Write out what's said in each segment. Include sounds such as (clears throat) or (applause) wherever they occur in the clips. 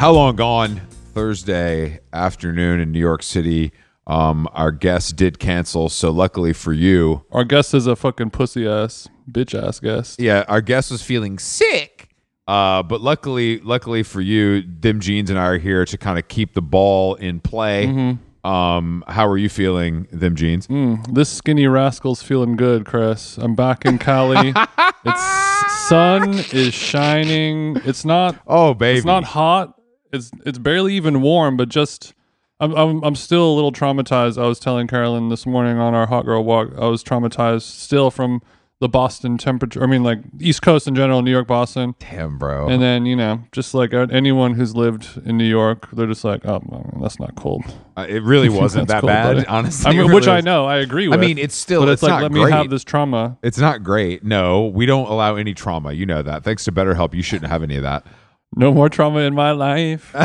How long gone? Thursday afternoon in New York City. Um, our guest did cancel, so luckily for you, Our guest is a fucking pussy ass, bitch ass guest. yeah, our guest was feeling sick. Uh, but luckily, luckily for you, Them Jeans and I are here to kind of keep the ball in play. Um, how are you feeling, Them Jeans? Mm, this skinny rascal's feeling good, Chris. I'm back in Cali. (laughs) it's sun is shining. It's not. Oh, baby, It's not hot. It's it's barely even warm, but just. I'm, I'm I'm still a little traumatized. I was telling Carolyn this morning on our hot girl walk. I was traumatized still from the Boston temperature. I mean, like East Coast in general, New York, Boston. damn, bro. And then you know, just like anyone who's lived in New York, they're just like, oh, well, that's not cold. Uh, it really (laughs) wasn't that cool, bad, buddy. (laughs) honestly. I mean, really which I know, I agree I mean, it's still but it's, it's, like not let great. me have this trauma. It's not great. No, we don't allow any trauma. You know that. Thanks to BetterHelp, you shouldn't have any of that. No more trauma in my life. (laughs)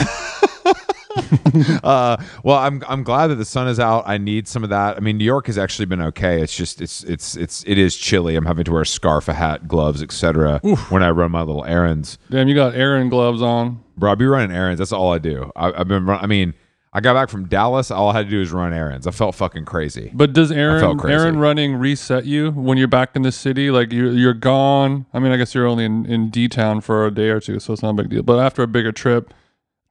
Uh, well, I'm I'm glad that the sun is out. I need some of that. I mean, New York has actually been okay. It's just it's it's it's it is chilly. I'm having to wear a scarf, a hat, gloves, etc. when I run my little errands. Damn, you got errand gloves on. Bro, I be running errands. That's all I do. I, I've been. Run, I mean, I got back from Dallas. All I had to do was run errands. I felt fucking crazy. But does Aaron. Aaron running reset you when you're back in the city? Like you you're gone. I mean, I guess you're only in in D town for a day or two, so it's not a big deal. But after a bigger trip,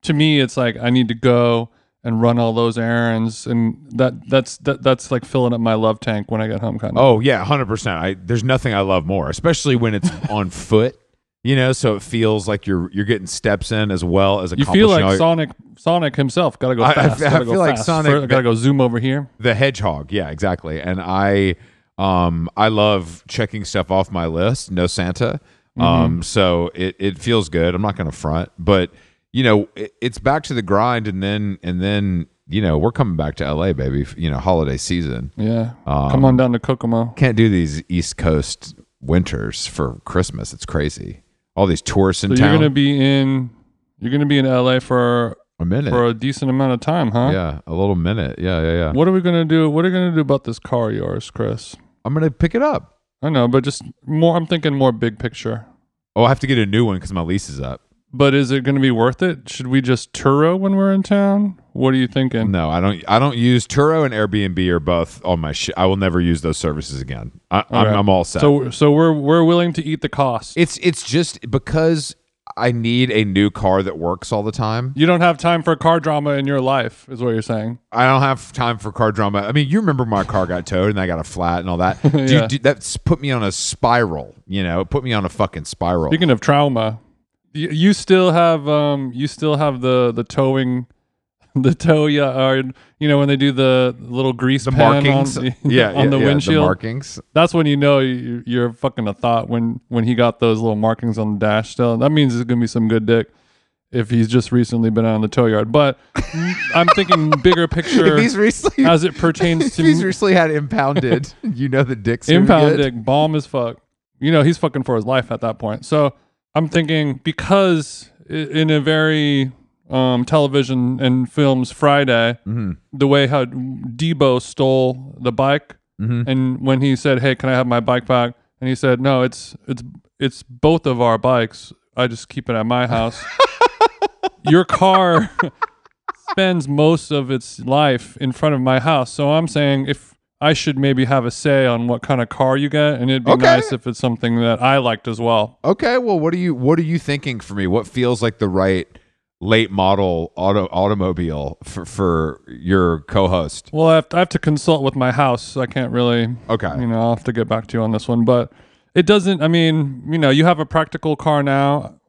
to me, it's like I need to go and run all those errands, and that that's that that's like filling up my love tank when I get home, kind of. Oh yeah, hundred percent. I there's nothing I love more, especially when it's (laughs) on foot. You know, so it feels like you're you're getting steps in as well as a car. you feel like Sonic Sonic himself. Gotta go I- I fast. I gotta go feel like fast. Sonic- First, gotta go zoom over here. the hedgehog yeah exactly and i um i love checking stuff off my list no santa Mm-hmm. um so it it feels good i'm not gonna front but you know it, it's back to the grind and then and then you know we're coming back to la baby you know holiday season Yeah, Um, come on down to Kokomo. can't do these east coast winters for christmas it's crazy all these tourists in So town you're gonna be in you're gonna be in LA for a minute for a decent amount of time, huh? yeah a little minute yeah yeah yeah What are we gonna do? What are we gonna do about this car of yours, Chris? i'm gonna pick it up I know, but just more. I'm thinking more big picture. oh i have to get a new one because my lease is up But is it going to be worth it? Should we just Turo when we're in town? What are you thinking? No, I don't. I don't use Turo and Airbnb are both on my shit. I will never use those services again. I. I'm all set. So, so we're we're willing to eat the cost. it's it's just because I need a new car that works all the time. You don't have time for car drama in your life, is what you're saying. I don't have time for car drama. I mean, you remember my car got towed and I got a flat and all that. (laughs) Dude, Yeah. dude, that's put me on a spiral. You know, it put me on a fucking spiral. Speaking of trauma, you, you still have um you still have the the towing, (laughs) the tow yard. Uh, you know when they do the little grease the markings, (laughs) on, yeah, on yeah, the yeah, windshield. the markings. That's when you know you, you're fucking a thought when when he got those little markings on the dash. Still, that means it's gonna be some good dick if he's just recently been out on the tow yard. But (laughs) I'm thinking bigger picture he's recently, as it pertains if to he's recently had impounded, you know the dick's gonna impound dick, bomb as fuck. You know he's fucking for his life at that point. So I'm thinking because in a very um, television and films Friday, Mm-hmm. the way how Debo stole the bike, Mm-hmm. and when he said, "Hey, can I have my bike back?" and he said, "No, it's it's it's both of our bikes. I just keep it at my house." (laughs) Your car spends most of its life in front of my house, so I'm saying if I should maybe have a say on what kind of car you get, and it'd be Okay. nice if it's something that I liked as well. Okay, well, what are you what are you thinking for me? What feels like the right late model auto automobile for for your co-host? Well, I have, to, I have to consult with my house. So I can't really. Okay. You know, I'll have to get back to you on this one, but it doesn't. I mean, you know, you have a practical car now,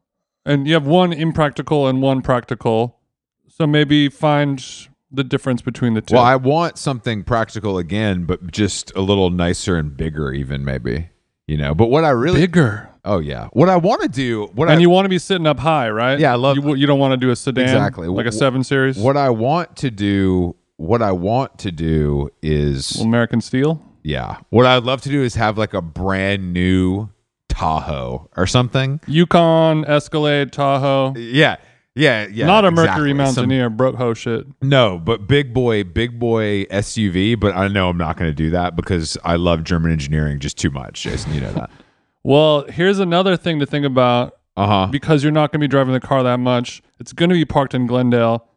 and you have one impractical and one practical. So maybe find the difference between the two. Well, I want something practical again, but just a little nicer and bigger, even maybe. You know, but what I really Bigger. Oh yeah, what I want to do, what And I you want to be sitting up high, right? Yeah, I love- You, you don't want to do a sedan, Exactly. like a seven series, what I want to do, what I want to do is American Steel. yeah, what I'd love to do is have like a brand new Tahoe or something. Yukon, Escalade, Tahoe. Yeah. Yeah, yeah. Not a exactly. Mercury Some- Mountaineer, broke hoe shit. No, but big boy, big boy SUV. But I know I'm not going to do that because I love German engineering just too much, Jason. You know that. Well, here's another thing to think about. Uh huh. because you're not going to be driving the car that much. It's going to be parked in Glendale.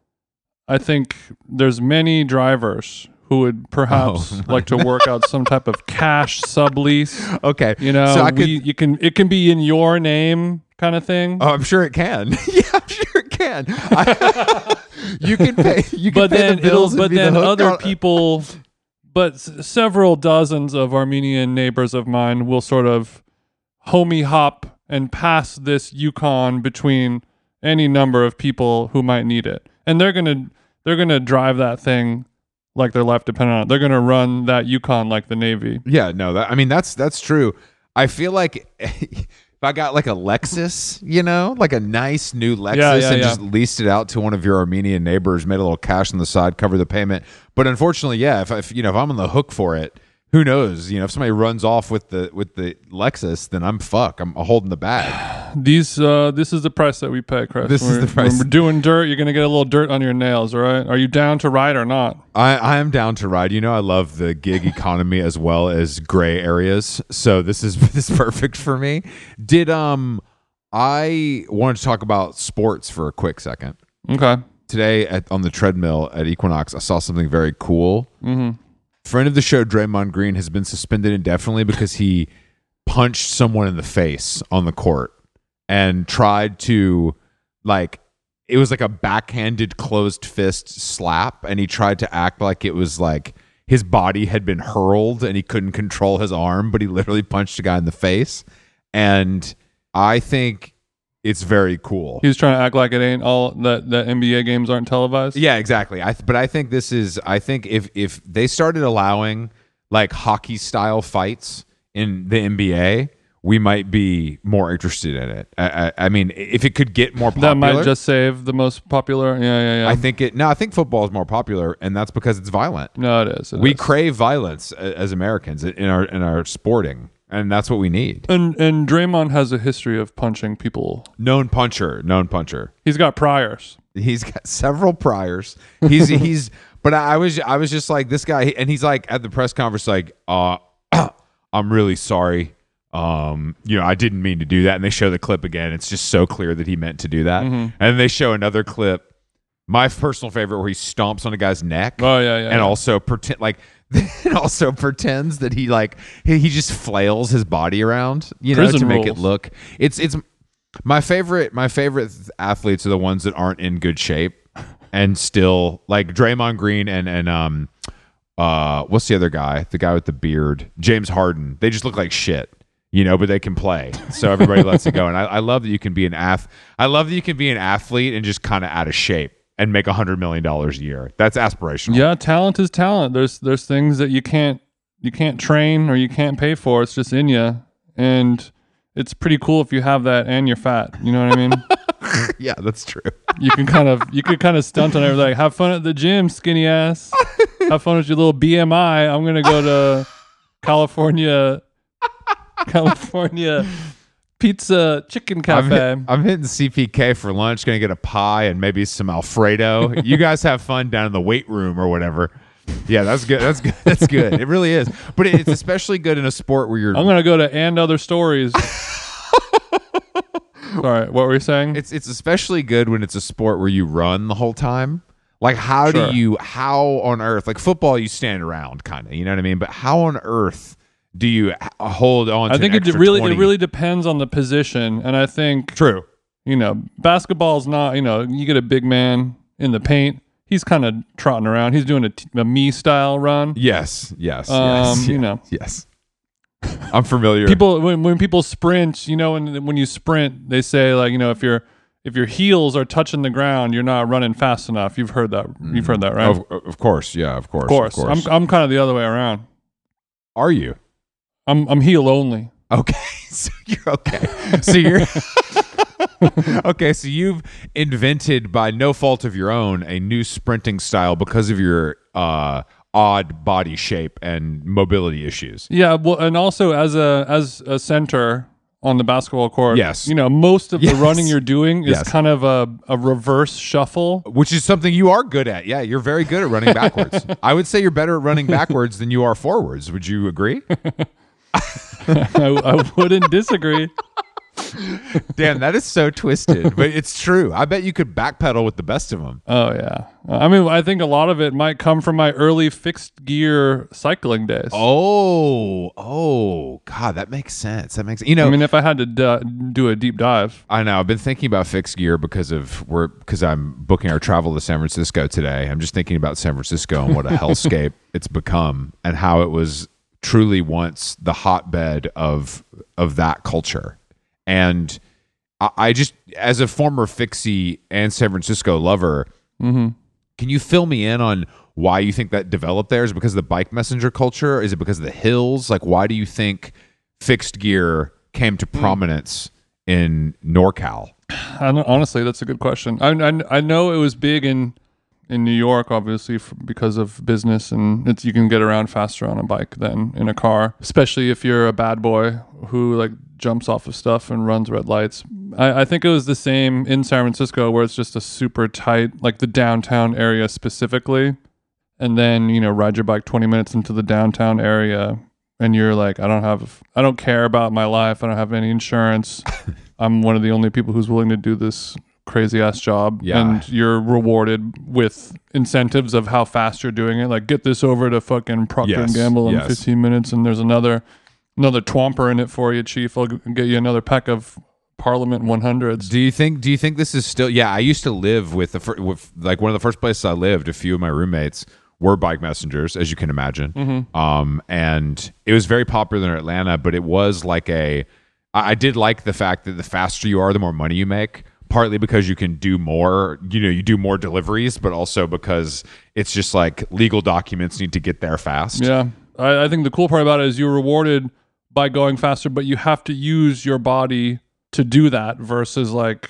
I think there's many drivers who would perhaps Oh. like to work out some type of cash sublease. (laughs) Okay. You know, so I could. we- you can it can be in your name kind of thing. Oh, I'm sure it can. (laughs) yeah, I'm sure it can. I, (laughs) you can pay. You can but pay then the bills it'll and but be the then hook other on- people but s- several dozens of armenian neighbors of mine will sort of homie hop and pass this yukon between any number of people who might need it and they're gonna they're gonna drive that thing like their life depended on it they're gonna run that yukon like the navy Yeah, no, that, I mean that's that's true. I feel like (laughs) if I got like a Lexus, you know, like a nice new Lexus, Yeah, yeah, and yeah. just leased it out to one of your Armenian neighbors, made a little cash on the side, cover the payment. But unfortunately, yeah, if, if you know if I'm on the hook for it, who knows? You know, if somebody runs off with the with the Lexus, then I'm fuck. I'm holding the bag. (sighs) these uh this is the price that we pay chris This is the price. when we're doing dirt you're gonna get a little dirt on your nails all right are you down to ride or not I, I am down to ride. You know, I love the gig (laughs) economy as well as gray areas. So this is (laughs) this is perfect for me. Did um I wanted to talk about sports for a quick second. okay Today at, on the treadmill at Equinox, I saw something very cool. Mm-hmm. Friend of the show, Draymond Green, has been suspended indefinitely because he punched someone in the face on the court and tried to like it was like a backhanded closed fist slap and he tried to act like it was like his body had been hurled and he couldn't control his arm but he literally punched a guy in the face. And i think it's very cool He was trying to act like it ain't all that that NBA games aren't televised. yeah, exactly. I th- but I think this is I think if if they started allowing like hockey style fights in the NBA, we might be more interested in it. I, I, I mean, if it could get more popular, that might just save the most popular. Yeah, yeah, yeah. I think it. No, I think football is more popular, and that's because it's violent. no, it is. it We is. crave violence uh, as Americans in our in our sporting, and that's what we need. and and Draymond has a history of punching people. Known puncher, known puncher. He's got priors. He's got several priors. He's (laughs) he's. But I was I was just like this guy, and he's like at the press conference, like, uh, (clears throat) I'm really sorry. Um, you know, I didn't mean to do that. And they show the clip again. It's just so clear that he meant to do that. And they show another clip, my personal favorite, where he stomps on a guy's neck. Oh yeah, yeah. and yeah. also pretend like (laughs) and also pretends that he like he, he just flails his body around you know Prison to make it look. It's it's my favorite my favorite athletes are the ones that aren't in good shape and still like Draymond Green and and um uh what's the other guy? The guy with the beard. James Harden. They just look like shit you know but they can play. So everybody lets it go. And I, I love that you can be an ath I love that you can be an athlete and just kind of out of shape and make a hundred million dollars a year that's aspirational yeah, talent is talent. There's there's things that you can't you can't train or you can't pay for. It's just in you, and it's pretty cool if you have that and you're fat. You know what I mean? (laughs) yeah that's true you can kind of you could kind of stunt on everything. Like, have fun at the gym, skinny ass. Have fun with your little BMI. I'm gonna go to California, California pizza chicken I'm, cafe. hit- I'm hitting CPK for lunch. Gonna get a pie and maybe some Alfredo. (laughs) you guys have fun down in the weight room or whatever. Yeah, that's good. That's good. That's good. It really is. But it- it's especially good in a sport where you're. I'm gonna go to and other stories. (laughs) All right, what were you saying? It's it's especially good when it's a sport where you run the whole time. Like how Sure. do you? How on earth? Like football, you stand around, kind of. You know what I mean? But how on earth do you hold on? To I think it really 20? it really depends on the position, and I think true. you know basketball's not you know you get a big man in the paint. He's kind of trotting around. He's doing a, t- a me style run. Yes. Yes. Um, yes. you know. Yes. I'm familiar. people when, when people sprint you know when when you sprint they say like you know if your if your heels are touching the ground you're not running fast enough you've heard that you've heard that right Of, of course, yeah, of course, of course, of course. i'm i'm kind of the other way around Are you i'm i'm heel only okay? (laughs) So you're okay. So you're (laughs) okay. So you've invented, by no fault of your own, a new sprinting style because of your uh, odd body shape and mobility issues. yeah well and also as a as a center on the basketball court Yes. you know most of Yes. the running you're doing is Yes. kind of a, a reverse shuffle Which is something you are good at. Yeah, you're very good at running backwards. (laughs) I would say you're better at running backwards than you are forwards. Would you agree? I, (laughs) I wouldn't disagree Damn, that is so twisted, but it's true. I bet you could backpedal with the best of them. Oh yeah. I mean, I think a lot of it might come from my early fixed gear cycling days. Oh, oh, God, that makes sense. That makes you know. I mean, if I had to d- do a deep dive, I know. I've been thinking about fixed gear because of we're because I'm booking our travel to San Francisco today. I'm just thinking about San Francisco and what a (laughs) hellscape it's become, and how it was truly once the hotbed of of that culture. And I, I just, as a former fixie and San Francisco lover, mm-hmm. can you fill me in on why you think that developed there? Is it because of the bike messenger culture? Is it because of the hills? Like, why do you think fixed gear came to hmm. prominence in NorCal? I don't, honestly, that's a good question. I, I, I know it was big in in New York, obviously, f because of business, and it's you can get around faster on a bike than in a car, especially if you're a bad boy who like jumps off of stuff and runs red lights. I, I think it was the same in San Francisco, where it's just a super tight, like the downtown area specifically, and then you know ride your bike 20 minutes into the downtown area and you're like i don't have i don't care about my life i don't have any insurance (laughs) i'm one of the only people who's willing to do this crazy ass job Yeah. and you're rewarded with incentives of how fast you're doing it like get this over to fucking procter Yes, and gamble in yes. 15 minutes and there's another another twomper in it for you chief i'll get you another pack of parliament 100s Do you think? Do you think this is still? Yeah, I used to live with the fir- with like one of the first places I lived. A few of my roommates were bike messengers, as you can imagine. Um, and it was very popular in Atlanta, but it was like a. I I did like the fact that the faster you are, the more money you make. Partly because you can do more, you know, you do more deliveries, but also because it's just like legal documents need to get there fast. Yeah. I, I think the cool part about it is you're rewarded by going faster, but you have to use your body to do that versus like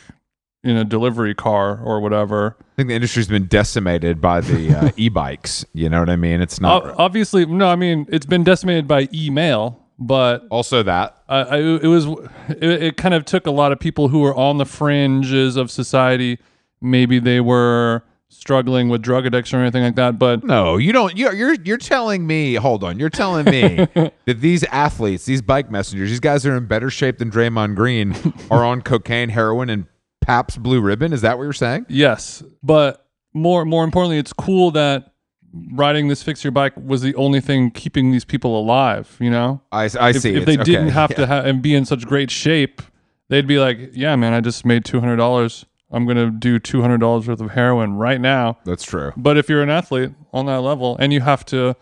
in a delivery car or whatever. I think the industry's been decimated by the uh, (laughs) e-bikes. You know what I mean? It's not obviously, no, I mean, it's been decimated by email, but also that I, I, it was, it, it kind of took a lot of people who were on the fringes of society. Maybe they were struggling with drug addiction or anything like that, but No, you don't. You're you're you're telling me. Hold on. You're telling me (laughs) that these athletes, these bike messengers, these guys are in better shape than Draymond Green, (laughs) are on cocaine, heroin, and Pabst Blue Ribbon. Is that what you're saying? Yes, but more more importantly, it's cool that riding this fix your bike was the only thing keeping these people alive. You know, I, I if, see. if It's- they okay, didn't have (laughs) yeah. to ha- and be in such great shape, they'd be like, "Yeah, man, I just made two hundred dollars. I'm gonna do two hundred dollars worth of heroin right now." That's true. But if you're an athlete on that level and you have to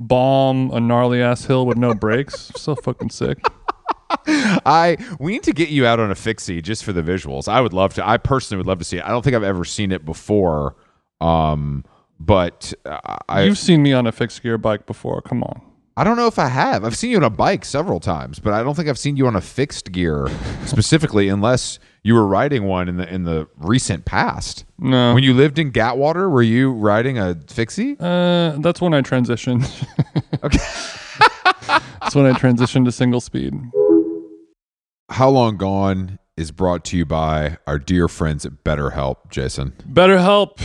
bomb a gnarly ass hill with no brakes, (laughs) so fucking sick. (laughs) I we need to get you out on a fixie just for the visuals. I would love to. I personally would love to see it. I don't think I've ever seen it before. Um, but uh, I You've seen me on a fixed gear bike before. Come on. I don't know if I have. I've seen you on a bike several times, but I don't think I've seen you on a fixed gear (laughs) specifically, unless you were riding one in the in the recent past. No. When you lived in Atwater, were you riding a fixie? Uh, that's when I transitioned. (laughs) Okay. (laughs) that's when I transitioned to single speed. How Long Gone is brought to you by our dear friends at BetterHelp, Jason. BetterHelp,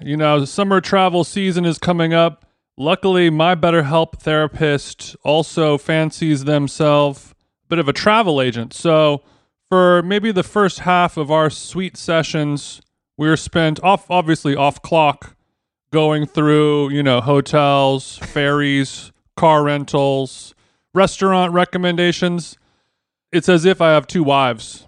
you know, summer travel season is coming up. Luckily, my BetterHelp therapist also fancies themselves a bit of a travel agent. So, for maybe the first half of our sweet sessions, we were spent off, obviously off clock, going through, you know, hotels, ferries, car rentals, restaurant recommendations. It's as if I have two wives.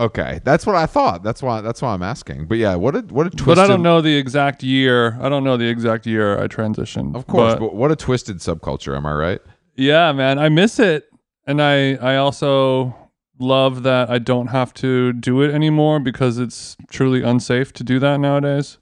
Okay, that's what I thought. That's why. That's why I'm asking. But yeah, what a what a twisted. But I don't know the exact year. I don't know the exact year I transitioned. Of course, but, but what a twisted subculture. Am I right? yeah, man, I miss it, and I I also love that I don't have to do it anymore because it's truly unsafe to do that nowadays.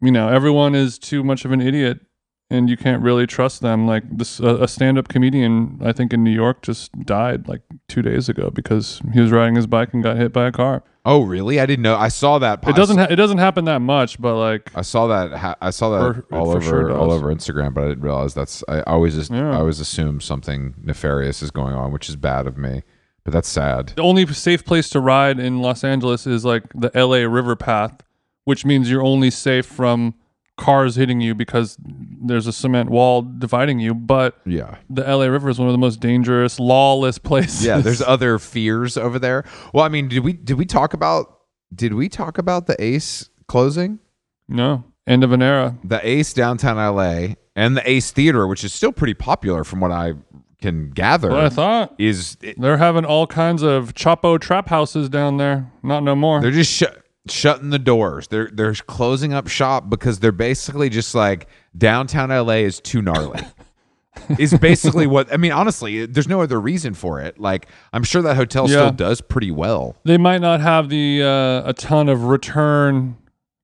You know, everyone is too much of an idiot and you can't really trust them. Like this, uh, a stand-up comedian, I think in New York, just died like two days ago because he was riding his bike and got hit by a car. Oh, really? I didn't know. I saw that. It doesn't. Ha- it doesn't happen that much, but like I saw that. Ha- I saw that For- all for over sure all over Instagram, but I didn't realize that's. I always just. Yeah. I always assume something nefarious is going on, which is bad of me. But that's sad. the only safe place to ride in Los Angeles is like the LA River Path, which means you're only safe from cars hitting you because there's a cement wall dividing you. But Yeah. the LA River is one of the most dangerous, lawless places. Yeah. There's (laughs) other fears over there. Well, I mean, did we did we talk about did we talk about the Ace closing? no end of an era. The Ace downtown LA and the Ace Theater, which is still pretty popular from what I can gather. What I thought. is They're having all kinds of Chapo trap houses down there. Not no more. They're just shut shutting the doors. They're they're closing up shop because they're basically just like downtown LA is too gnarly. (laughs) is basically what I mean. Honestly, there's no other reason for it. Like I'm sure that hotel Yeah. still does pretty well. they might not have the uh, a ton of return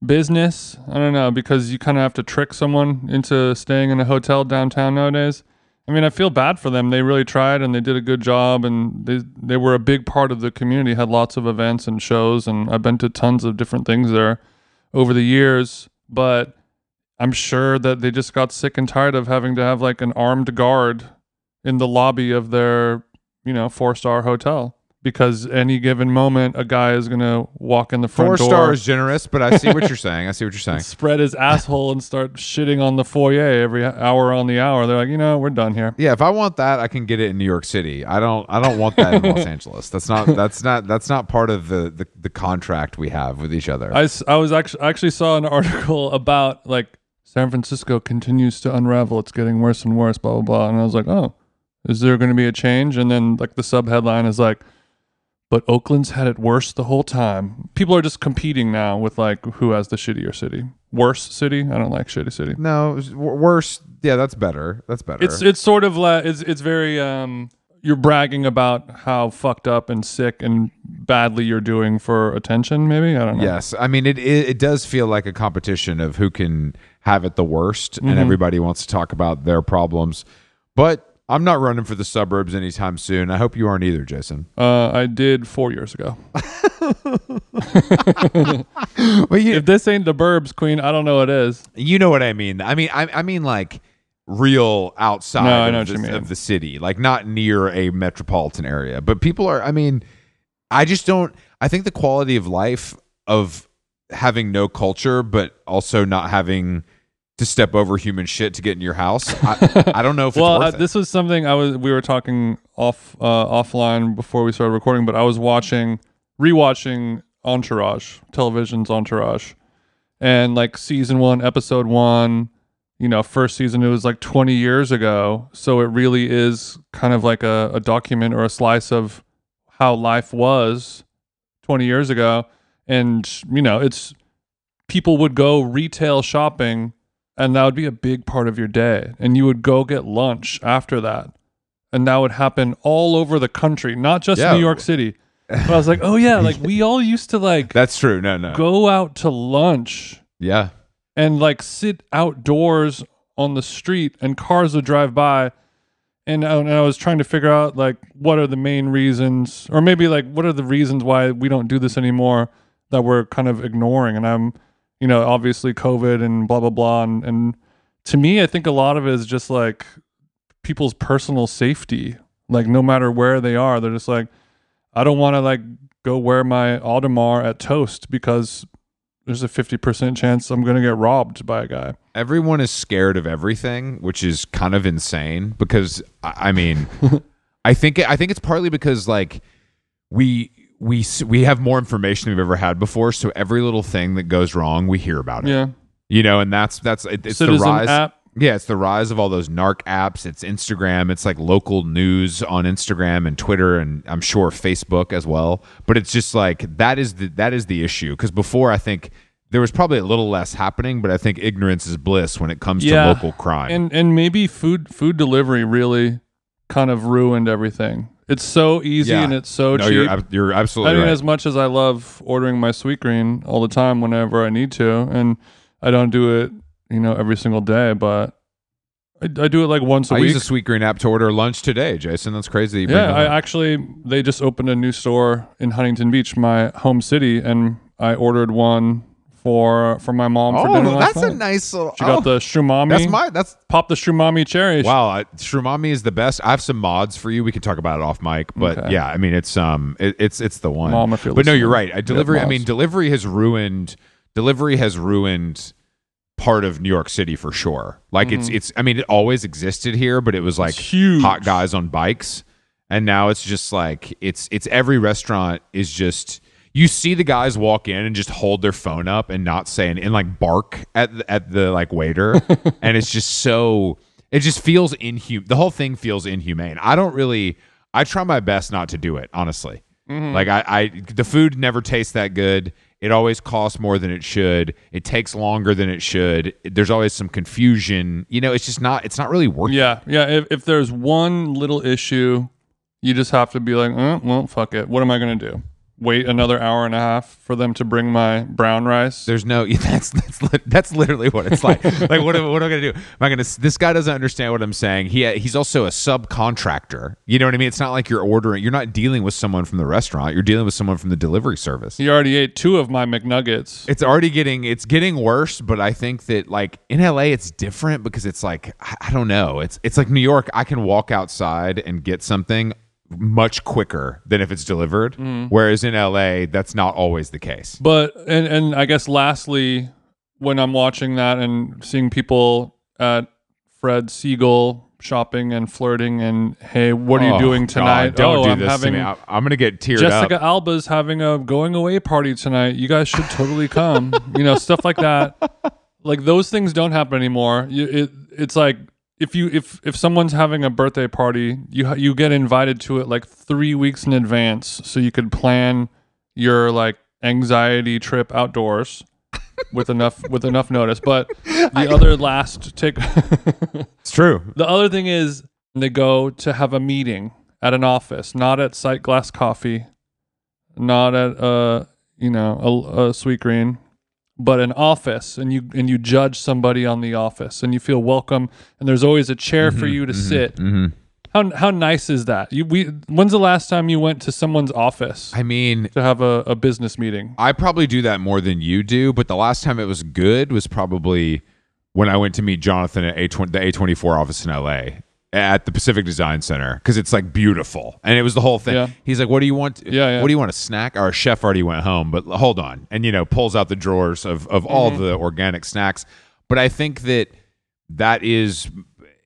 business. I don't know because you kind of have to trick someone into staying in a hotel downtown nowadays. I mean, I feel bad for them. They really tried and they did a good job, and they they were a big part of the community. Had lots of events and shows, and I've been to tons of different things there over the years. But I'm sure that they just got sick and tired of having to have like an armed guard in the lobby of their, you know, four star hotel because any given moment a guy is gonna walk in the front Four door, stars generous, but I see what you're saying. I see what you're saying. (laughs) spread his asshole and start shitting on the foyer every hour on the hour. They're like, you know, we're done here. Yeah, if I want that, I can get it in New York City. I don't. I don't want that in Los (laughs) Angeles. That's not. That's not. That's not part of the, the the contract we have with each other. I, I was actually I actually saw an (laughs) article about like San Francisco continues to unravel. It's getting worse and worse. Blah blah blah. And I was like, oh, is there going to be a change? And then like the sub headline is like, but Oakland's had it worse the whole time. People are just competing now with like who has the shittier city. Worse city. I don't like shitty city. no, w- worse. Yeah, that's better. That's better. It's it's sort of like it's it's very um you're bragging about how fucked up and sick and badly you're doing for attention. Maybe I don't know. Yes, I mean it, it. It does feel like a competition of who can have it the worst, Mm-hmm. and everybody wants to talk about their problems. But I'm not running for the suburbs anytime soon. I hope you aren't either, Jason. Uh, I did four years ago. (laughs) Well, you, If this ain't the burbs, Queen, I don't know what is. you know what I mean. I mean, I, I mean like real outside No, of, the, of the city, like not near a metropolitan area. But people are. I mean, I just don't. I think the quality of life of having no culture, but also not having to step over human shit to get in your house. I, (laughs) I don't know if it's Well, uh, this was something I was. We were talking off uh, offline before we started recording, but I was watching, rewatching Entourage, television's Entourage, and like season one, episode one. You know, first season it was like 20 years ago, so it really is kind of like a, a document or a slice of how life was 20 years ago, and you know, it's people would go retail shopping and that would be a big part of your day and you would go get lunch after that and that would happen all over the country not just Yeah. new york city but i was like oh yeah like we all used to like (laughs) That's true. No, no. go out to lunch Yeah. and like sit outdoors on the street and cars would drive by and, I- and I was trying to figure out like what are the main reasons or maybe like what are the reasons why we don't do this anymore that we're kind of ignoring and I'm you know obviously covid and blah blah blah and, and to me I think a lot of it is just like people's personal safety like no matter where they are they're just like I don't want to like go wear my Audemars at Toast because there's a 50% chance I'm going to get robbed by a guy. everyone is scared of everything, which is kind of insane because I I mean, (laughs) I think I think it's partly because like we we we have more information than we've ever had before, so every little thing that goes wrong, we hear about it. Yeah. You know, and that's that's it, it's Citizen the rise. app. Yeah, it's the rise of all those narc apps. It's Instagram. It's like local news on Instagram and Twitter, and I'm sure Facebook as well. But it's just like that is the that is the issue because before I think there was probably a little less happening, but I think ignorance is bliss when it comes Yeah. to local crime. And and maybe food food delivery really kind of ruined everything. It's so easy Yeah. and it's so no, cheap. you're ab- you're I absolutely mean, right. as much as I love ordering my Sweetgreen all the time whenever I need to, and I don't do it, you know, every single day, but I, I do it like once a I week. use a Sweetgreen app to order lunch today, Jason. That's crazy. that you bring Yeah, that I up. actually they just opened a new store in Huntington Beach, my home city, and I ordered one for for my mom for dinner oh, that's a nice little. She got oh, the Shroomami. That's my. That's pop the Shroomami cherry. Wow, I- Shroomami is the best. I have some mods for you. We can talk about it off mic, but Okay. yeah, I mean it's um it, it's it's the one. Mom, but no, you're right. I delivery. I mean delivery has ruined delivery has ruined part of New York City for sure. Like it's it's. I mean it always existed here, but it was like Mm-hmm. huge. hot guys on bikes, and now it's just like it's it's every restaurant is just. You see the guys walk in and just hold their phone up and not say and, and like bark at the, at the like waiter, (laughs) and it's just so it just feels inhuman. The whole thing feels inhumane. I don't really. I try my best not to do it, honestly. Like I, I, the food never tastes that good. It always costs more than it should. It takes longer than it should. There's always some confusion. You know, it's just not. It's not really working. Yeah, yeah. If, if there's one little issue, you just have to be like, uh, well, fuck it. What am I gonna do? Wait another hour and a half for them to bring my brown rice? There's no. (laughs) That's that's that's literally what it's like. (laughs) like what am, what am I gonna do? Am I gonna? This guy doesn't understand what I'm saying. He he's also a subcontractor. You know what I mean? It's not like you're ordering. You're not dealing with someone from the restaurant. You're dealing with someone from the delivery service. He already ate two of my McNuggets. it's already getting it's getting worse but i think that like in la it's different because it's like i I don't know it's it's like new york i can walk outside and get something much quicker than if it's delivered mm-hmm. whereas in la that's not always the case But and and I guess lastly, when I'm watching that and seeing people at Fred Segal shopping and flirting and hey, what are you Oh, doing God, tonight? don't oh, do I'm this having to me I, i'm gonna get teared Jessica up Alba's having a going away party tonight. You guys should totally come. you know, stuff like that. (laughs) Like those things don't happen anymore. You, it it's like if you if if someone's having a birthday party, you you get invited to it like 3 weeks in advance so you could plan your like anxiety trip outdoors (laughs) with enough with enough notice. But (laughs) the other last take (laughs) it's true. The other thing is they go to have a meeting at an office, not at Sightglass Coffee, not at uh you know a, a Sweetgreen, but an office, and you and you judge somebody on the office, and you feel welcome, and there's always a chair for you to sit. hmm How how nice is that? You we when's the last time you went to someone's office i mean to have a, a business meeting? I probably do that more than you do, but the last time it was good was probably when I went to meet Jonathan at A20, the A24 office in LA at the Pacific Design Center because it's like beautiful. And it was the whole thing. Yeah. He's like, What do you want? Yeah, yeah. What do you want? A snack? Our chef already went home, but hold on. And, you know, pulls out the drawers of, of all Mm-hmm. the organic snacks. But I think that that is,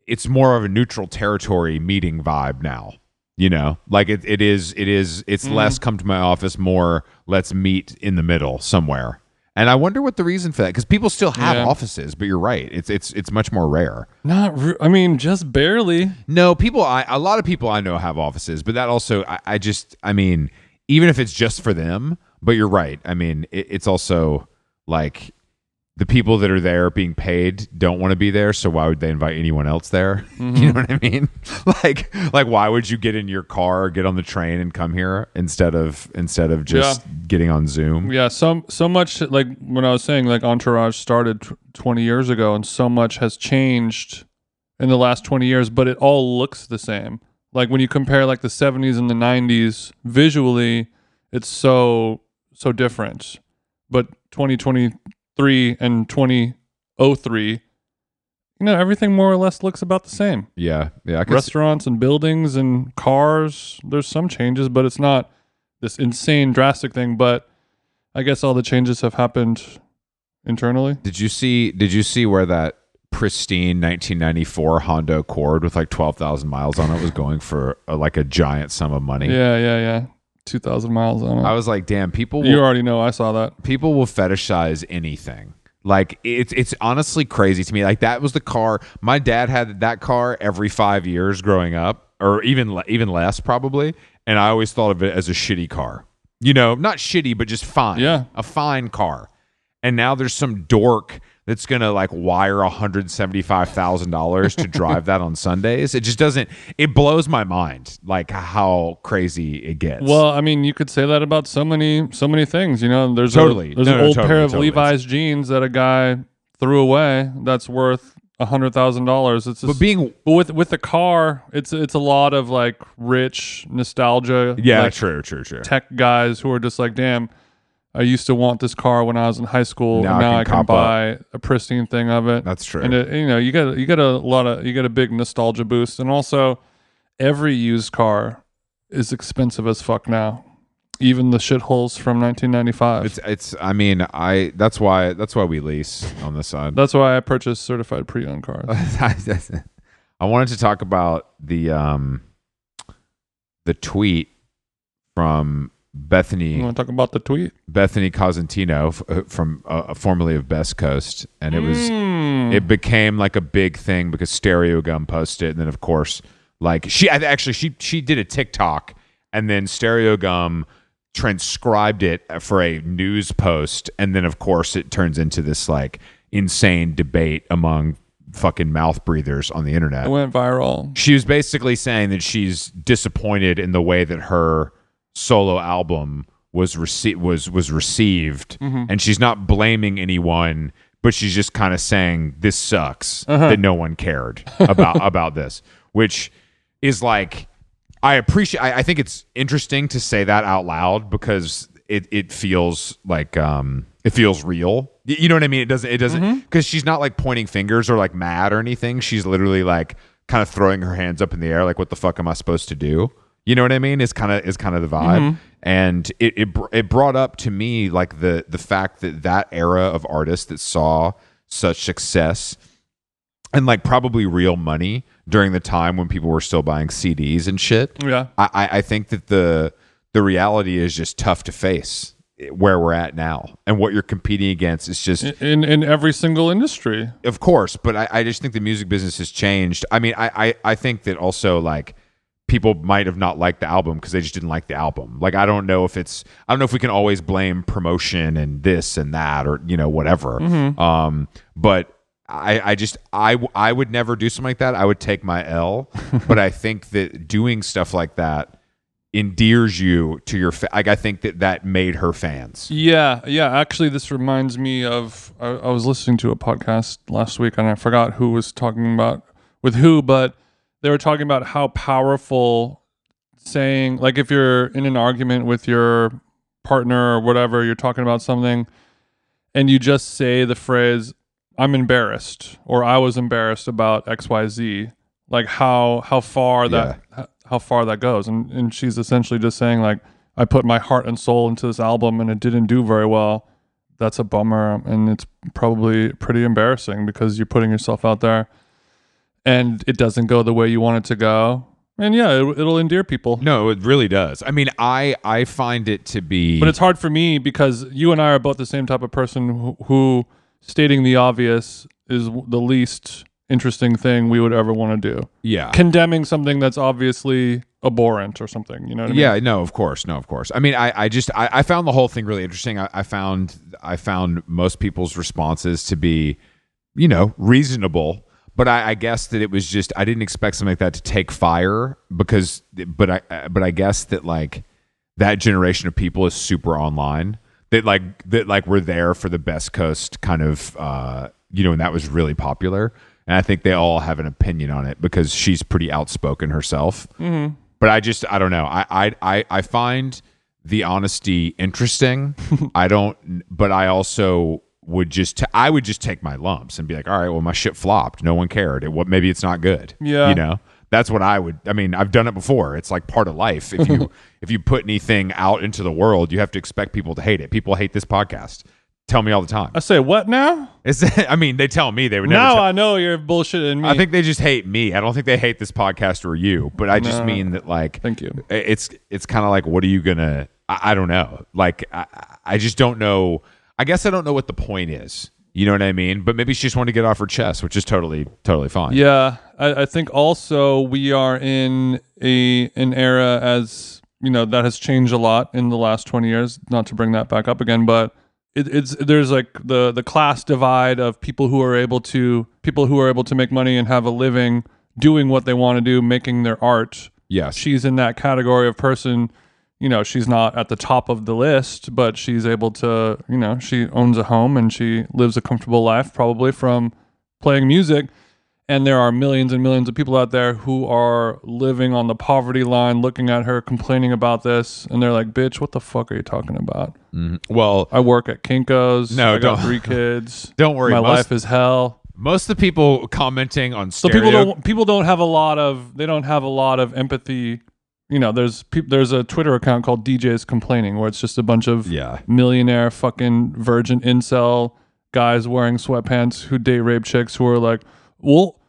it's more of a neutral territory meeting vibe now. You know, like it, it is, it is, it's Mm-hmm. less come to my office, more let's meet in the middle somewhere. And I wonder what the reason for that because people still have Yeah. offices, but you're right, it's it's it's much more rare. Not, re- I mean, just barely. No, people, I a lot of people I know have offices, but that also, I, I just, I mean, even if it's just for them, but you're right. I mean, it, it's also like the people that are there being paid don't want to be there, so why would they invite anyone else there? (laughs) You know what I mean? (laughs) like like why would you get in your car, or get on the train and come here instead of instead of just getting on Zoom? Yeah, so so much like when I was saying like Entourage started tw 20 years ago and so much has changed in the last 20 years, but it all looks the same. Like when you compare like the 70s and the 90s visually, it's so so different. But 2023 and 2003, you know, everything more or less looks about the same. Yeah. Yeah, I could Restaurants and buildings and cars, there's some changes, but it's not this insane drastic thing, but I guess all the changes have happened internally. Did you see did you see where that pristine 1994 Honda Accord with like 12,000 miles on it was going for a, like a giant sum of money? Yeah, yeah, yeah. 2,000 miles on it. I was like, damn, people will you already know I saw that. people will fetishize anything. Like it's it's honestly crazy to me. Like that was the car my dad had that car every 5 years growing up or even even less probably, and I always thought of it as a shitty car. You know, not shitty but just fine. Yeah. A fine car. And now there's some dork that's going to like wire $175,000 to (laughs) drive that on Sundays. It just doesn't it blows my mind like how crazy it gets. Well, I mean, you could say that about so many so many things, you know. There's Totally. a, there's No, an no, old totally, pair of totally. Levi's jeans that a guy threw away that's worth a hundred thousand dollars. It's just, but being but with with the car, it's it's a lot of like rich nostalgia. yeah, like, true, true, true. tech guys who are just like, damn, I used to want this car when I was in high school, Now I and now can I can, cop up. buy a pristine thing of it. That's true. And it, you know, you get you get a lot of you get a big nostalgia boost, and also every used car is expensive as fuck now. Even the shitholes from 1995. It's it's. I mean, I. That's why. That's why we lease on this side. That's why I purchased certified pre-owned cars. (laughs) I wanted to talk about the um, the tweet from You Bethany want to talk about the tweet? Bethany Cosentino f- uh, from uh, formerly of Best Coast, and it was Mm. it became like a big thing because Stereogum posted, it, and then of course, like she I- actually she she did a TikTok, and then Stereogum transcribed it for a news post, and then of course it turns into this like insane debate among fucking mouth breathers on the internet it went viral. she was basically saying that she's disappointed in the way that her solo album was rece- was was received mm-hmm. and she's not blaming anyone but she's just kind of saying this sucks uh-huh. that no one cared about (laughs) about this which is like I appreciate I, I think it's interesting to say that out loud because it it feels like um it feels real. You know what I mean? It doesn't it doesn't mm-hmm. because she's not like pointing fingers or like mad or anything. She's literally like kind of throwing her hands up in the air like what the fuck am I supposed to do? You know what I mean? Is kind of is kind of the vibe. Mm-hmm. And it, it br- it brought up to me like the the fact that that era of artists that saw such success and like probably real money during the time when people were still buying CDs and shit. Yeah. I, I I think that the the reality is just tough to face where we're at now and what you're competing against is just In in every single industry. of course but I, I just think the music business has changed i mean I, I i think that also like people might have not liked the album because they just didn't like the album like i don't know if it's i don't know if we can always blame promotion and this and that or you know whatever um but I, I just I, I would never do something like that. I would take my L, (laughs) but I think that doing stuff like that endears you to your fa- like I think that that made her fans. Yeah, yeah. Actually, this reminds me of I, I was listening to a podcast last week, and I forgot who was talking about with who, but they were talking about how powerful saying, like, if you're in an argument with your partner or whatever, you're talking about something, and you just say the phrase "I'm embarrassed" or "I was embarrassed about X, Y, Z," like how how far that how far that goes, and and she's essentially just saying like. I put my heart and soul into this album and it didn't do very well. That's a bummer and it's probably pretty embarrassing because you're putting yourself out there and it doesn't go the way you want it to go. And yeah, it, it'll endear people. No, it really does. I mean, I I find it to be But it's hard for me because you and I are both the same type of person who, who stating the obvious is the least interesting thing we would ever want to do. Yeah. Condemning something that's obviously abhorrent or something. You know what I mean? yeah, no, of course, no, of course. I mean, I, I just, I, I found the whole thing really interesting. I, I found, I found most people's responses to be, you know, reasonable. But I, I guess that it was just, I didn't expect something like that to take fire because, but I, but I guess that like that generation of people is super online. That like that like were there for the best coast kind of, uh, you know, and that was really popular. And I think they all have an opinion on it because she's pretty outspoken herself but I just I don't know. I I I, I find the honesty interesting. (laughs) I don't, but I also would just t- I would just take my lumps and be like, all right, well my shit flopped. No one cared. It what maybe it's not good. Yeah. you know. That's what I would. I mean, I've done it before. It's like part of life. If you (laughs) if you put anything out into the world, you have to expect people to hate it. People hate this podcast. Tell me all the time. I say what now? It's, (laughs) I mean, they tell me they would never. Now tell- I know you're bullshitting me. I think they just hate me. I don't think they hate this podcast or you, but I just No. mean that like Thank you. it's it's kind of like what are you gonna I, I don't know. Like I, I just don't know. I guess I don't know what the point is. You know what I mean? But maybe she just wanted to get off her chest, which is totally totally fine. Yeah, I, I think also we are in a an era as you know that has changed a lot in the last twenty years. Not to bring that back up again, but it, it's there's like the the class divide of people who are able to people who are able to make money and have a living doing what they want to do, making their art. Yes. She's in that category of person. You know, she's not at the top of the list, but she's able to. You know, she owns a home and she lives a comfortable life, probably from playing music. And there are millions and millions of people out there who are living on the poverty line looking at her complaining about this and they're like bitch what the fuck are you talking about? Mm-hmm. Well, i work at kinko's. No, i got three (laughs) kids. Don't worry, my most- life is hell. most of the people commenting on so people don't people don't have a lot of they don't have a lot of empathy you know there's peop there's a twitter account called djs complaining where it's just a bunch of Yeah. millionaire fucking virgin incel guys wearing sweatpants who date rape chicks who are like, well,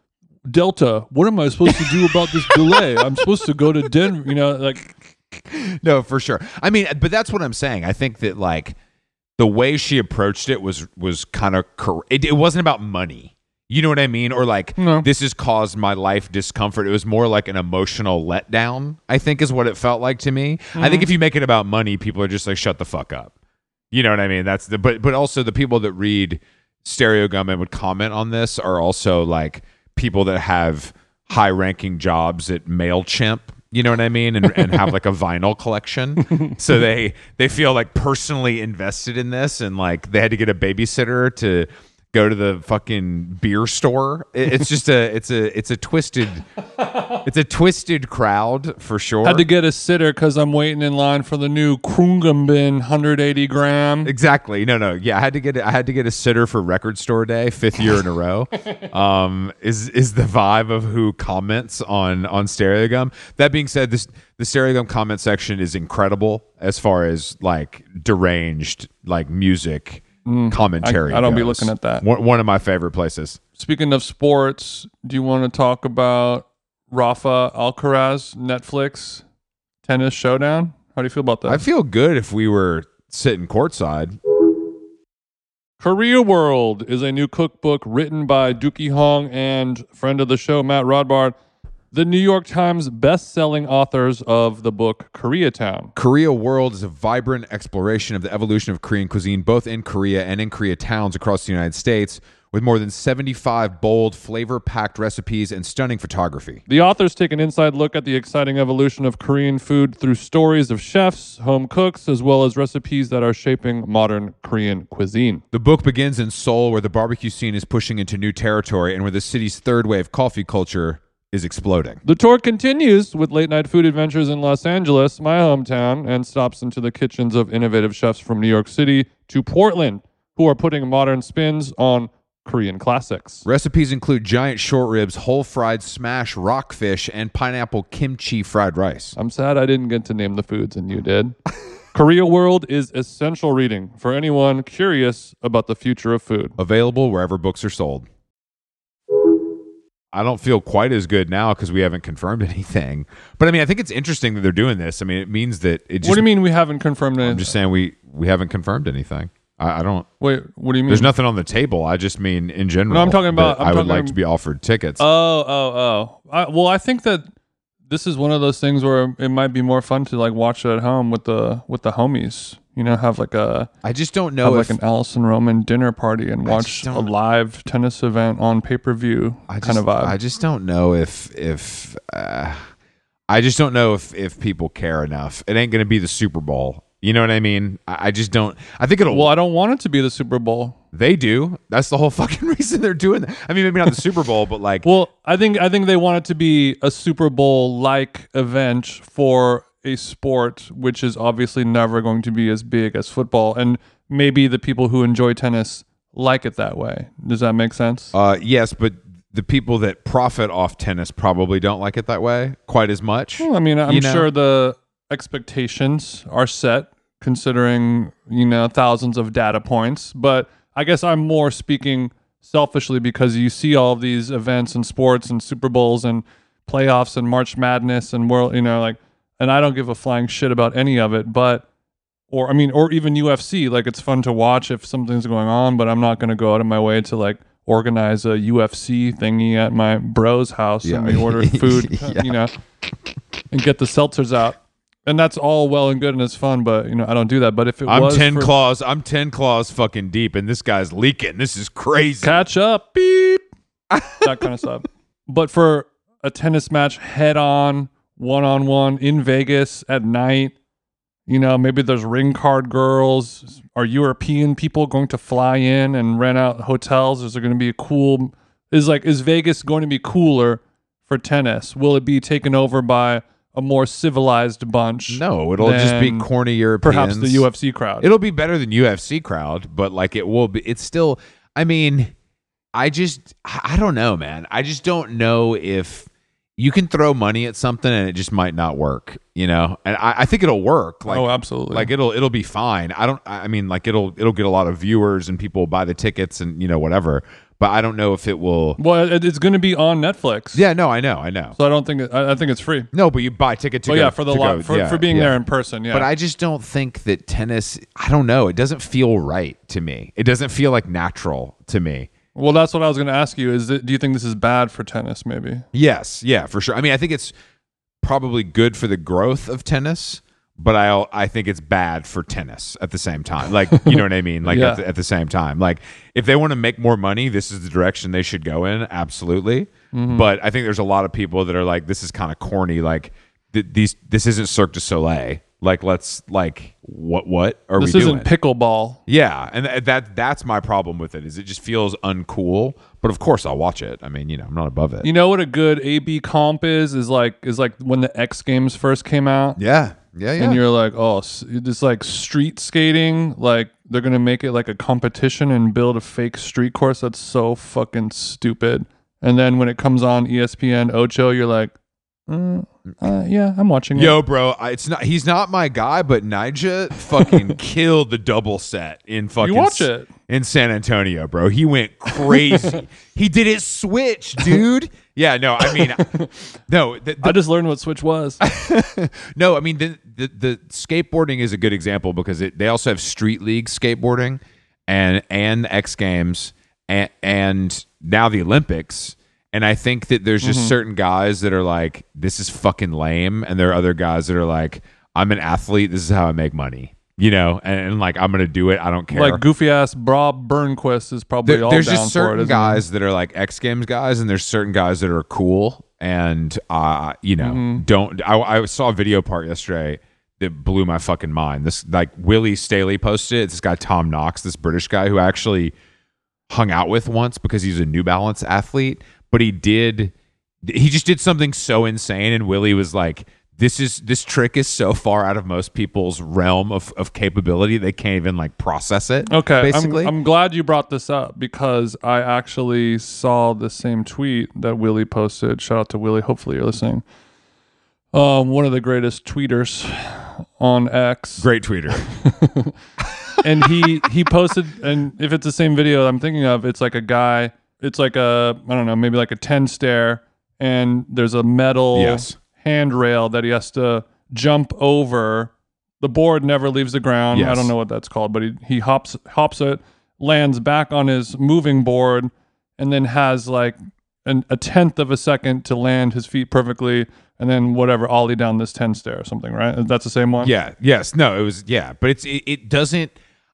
Delta, what am I supposed to do about this delay? I'm supposed to go to Denver, you know, like (laughs) no, for sure. I mean, but that's what I'm saying. I think that like the way she approached it was was kind of cor- it, it wasn't about money. You know what I mean? Or like No. this has caused my life discomfort. It was more like an emotional letdown. I think is what it felt like to me. I think mm-hmm. if you make it about money, people are just like shut the fuck up. You know what I mean? That's the but but also the people that read Stereogum and would comment on this are also like people that have high ranking jobs at MailChimp. You know what I mean? And, and have like a vinyl collection. (laughs) So they they feel like personally invested in this and like they had to get a babysitter to go to the fucking beer store. It's just a it's a it's a twisted it's a twisted crowd for sure. had to get a sitter because I'm waiting in line for the new Khruangbin 180 gram. Exactly. No, no. Yeah, I had to get I had to get a sitter for record store day, fifth year in a row. (laughs) Um, is is the vibe of who comments on on Stereogum. That being said, this the Stereogum comment section is incredible as far as like deranged like music commentary. Mm, I- I don't be looking at that. One, one of my favorite places. Speaking of sports, do you want to talk about Rafa Alcaraz Netflix tennis showdown? How do you feel about that? I feel good if we were sitting courtside. Korea World is a new cookbook written by Deuki Hong and friend of the show, Matt Rodbard, the New York Times best-selling authors of the book Koreatown. Korea World is a vibrant exploration of the evolution of Korean cuisine, both in Korea and in Korea towns across the United States, with more than 75 bold, flavor packed recipes and stunning photography. The authors take an inside look at the exciting evolution of Korean food through stories of chefs, home cooks, as well as recipes that are shaping modern Korean cuisine. The book begins in Seoul, where the barbecue scene is pushing into new territory and where the city's third wave coffee culture is exploding. The tour continues with late night food adventures in Los Angeles, my hometown, and stops into the kitchens of innovative chefs from New York City to Portland, who are putting modern spins on Korean classics. Recipes include giant short ribs, whole fried smash rockfish, and pineapple kimchi fried rice. I'm sad I didn't get to name the foods and you did. (laughs) Korea World is essential reading for anyone curious about the future of food. Available wherever books are sold. I don't feel quite as good now because we haven't confirmed (laughs) anything. But I mean, I think it's interesting that they're doing this. I mean, it means that it just. what do you mean we haven't confirmed anything? I'm just saying we we haven't confirmed anything. I, I don't. Wait, what do you mean? There's nothing on the table. I just mean in general. No, I'm talking about- I'm I would talking- like to be offered tickets. Oh, oh, oh. I, well, I think that this is one of those things where it might be more fun to like watch it at home with the with the homies. You know, have like a I just don't have know like an Alison Roman dinner party and watch a live tennis event on pay per view kind just, of vibe. I just don't know if if uh, I just don't know if if people care enough. It ain't going to be the Super Bowl. You know what I mean? I, I just don't. I think it'll. well, I don't want it to be the Super Bowl. they do. That's the whole (laughs) fucking reason they're doing that. I mean, maybe not the Super Bowl, but like, Well, I think I think they want it to be a Super Bowl like event for a sport which is obviously never going to be as big as football, and maybe the people who enjoy tennis like it that way. Does that make sense? uh, yes, but the people that profit off tennis probably don't like it that way quite as much. Well, I mean, I'm You know? sure the expectations are set considering, you know, thousands of data points, but I guess I'm more speaking selfishly because you see all of these events and sports and Super Bowls and playoffs and March Madness and world, you know, like and I don't give a flying shit about any of it, but or I mean or even UFC, like it's fun to watch if something's going on, but I'm not going to go out of my way to like organize a UFC thingy at my bro's house and we order food, (laughs) Yeah. you know, and get the seltzers out. And that's all well and good and it's fun, but you know, I don't do that. But if it I'm was ten for claws. I'm ten claws fucking deep, and this guy's leaking. This is crazy. catch up, beep, that kind of stuff. (laughs) But for a tennis match head on, one on one in Vegas at night, you know, maybe there's ring card girls. Are European people going to fly in and rent out hotels? Is there going to be a cool? Is like is Vegas going to be cooler for tennis? Will it be taken over by a more civilized bunch? no, it'll just be than corny Europeans. Perhaps the UFC crowd. It'll be better than UFC crowd, but like it will be. It's still. I mean, I just. I I don't know, man. I just don't know if you can throw money at something and it just might not work. You know, and I, I think it'll work. Like, oh, absolutely. like it'll it'll be fine. I don't. I mean, like it'll it'll get a lot of viewers and people will buy the tickets and you know whatever. But I don't know if it will. well, it, it's going to be on Netflix. Yeah, no, I know, I know. So I don't think it, I, I think it's free. No, but you buy a ticket to Oh go. yeah, for the to lot go- for, yeah, for being yeah. there in person. Yeah, But I just don't think that tennis. I don't know. It doesn't feel right to me. It doesn't feel like natural to me. well, that's what I was going to ask you. Is it, do you think this is bad for tennis? Maybe. Yes, yeah, for sure. I mean, I think it's probably good for the growth of tennis, but I I think it's bad for tennis at the same time. Like, you know what I mean? (laughs) Like Yeah. at, the, at the same time. Like, if they want to make more money, this is the direction they should go in. Absolutely. Mm-hmm. But I think there's a lot of people that are like, this is kind of corny. Like, th- these this isn't Cirque du Soleil. Like, let's like what what are This we isn't doing? pickleball. Yeah, and th- that that's my problem with it. Is it just feels uncool? But of course, I'll watch it. I mean, you know, I'm not above it. You know what a good AB comp is? Is like is like when the X Games first came out, yeah, yeah, yeah. and you're like, oh, it's like street skating. Like they're gonna make it like a competition and build a fake street course. That's so fucking stupid. And then when it comes on ESPN Ocho, you're like, uh, uh, yeah, I'm watching it. Yo, bro, it's not. He's not my guy, but Nyjah fucking (laughs) killed the double set in fucking. watch S- it. in San Antonio, bro. He went crazy. (laughs) he did his switch, dude. Yeah, no, I mean, (laughs) no, the, the I just learned what Switch was. (laughs) no, I mean the, the the skateboarding is a good example because it they also have street league skateboarding and and X Games and and now the Olympics. And I think that there's just mm-hmm. certain guys that are like, this is fucking lame, and there are other guys that are like, I'm an athlete. This is how I make money, you know, and, and like I'm gonna do it. I don't care. like goofy ass Bob Burnquist is probably There- all there's down just for it. certain isn't guys that are like X Games guys, and there's certain guys that are cool, and uh, you know, Mm-hmm. don't. I, I saw a video part yesterday that blew my fucking mind. This like Willie Staley posted. it. It's this guy Tom Knox, this British guy who I actually hung out with once because he's a New Balance athlete, but he did. He just did something so insane, and Willie was like. This is this trick is so far out of most people's realm of, of capability they can't even like process it. Okay, I'm- I'm, glad you brought this up because I actually saw the same tweet that Willie posted. Shout out to Willie. Hopefully you're listening. Um, one of the greatest tweeters on X, Great tweeter. (laughs) and he he posted, and if it's the same video I'm thinking of, it's like a guy. It's like a I don't know, maybe like a ten stair, and there's a metal Yes. Handrail that he has to jump over the board never leaves the ground. I don't know what that's called, but he he hops hops it, lands back on his moving board, and then has like an, a tenth of a second to land his feet perfectly, and then whatever ollie down this ten stair or something. Right? That's the same one. Yeah. Yes. No. It was. Yeah. But it's. It, it doesn't.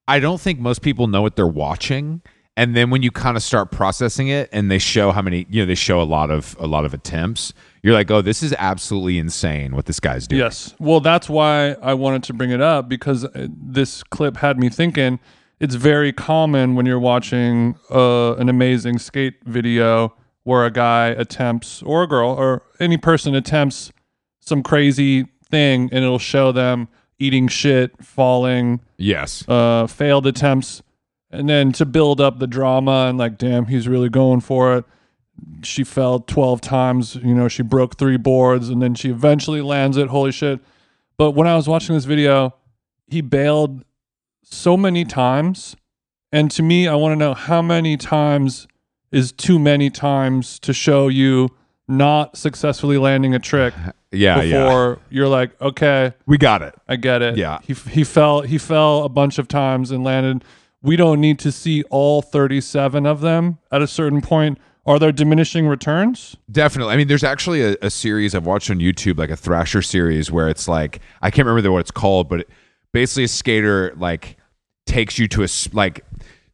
I don't think most people know what they're watching. And then when you kind of start processing it, and they show how many, you know, they show a lot of a lot of attempts. You're like, oh, this is absolutely insane what this guy's doing. Yes. Well, that's why I wanted to bring it up because uh, this clip had me thinking it's very common when you're watching uh, an amazing skate video where a guy attempts, or a girl, or any person attempts some crazy thing and it'll show them eating shit, falling, Yes. uh, failed attempts, and then to build up the drama and like, damn, he's really going for it. She fell twelve times. You know, she broke three boards, and then she eventually lands it. Holy shit! But when I was watching this video, he bailed so many times, and to me, I want to know how many times is too many times to show you not successfully landing a trick (laughs) Yeah. Yeah. before you're like, okay, We got it. I get it. Yeah. He he fell he fell a bunch of times and landed. We don't need to see all 37 of them at a certain point. Are there diminishing returns? Definitely. I mean, there's actually a, a series I've watched on YouTube, like a Thrasher series, where it's like I can't remember what it's called, but it, basically a skater like takes you to a like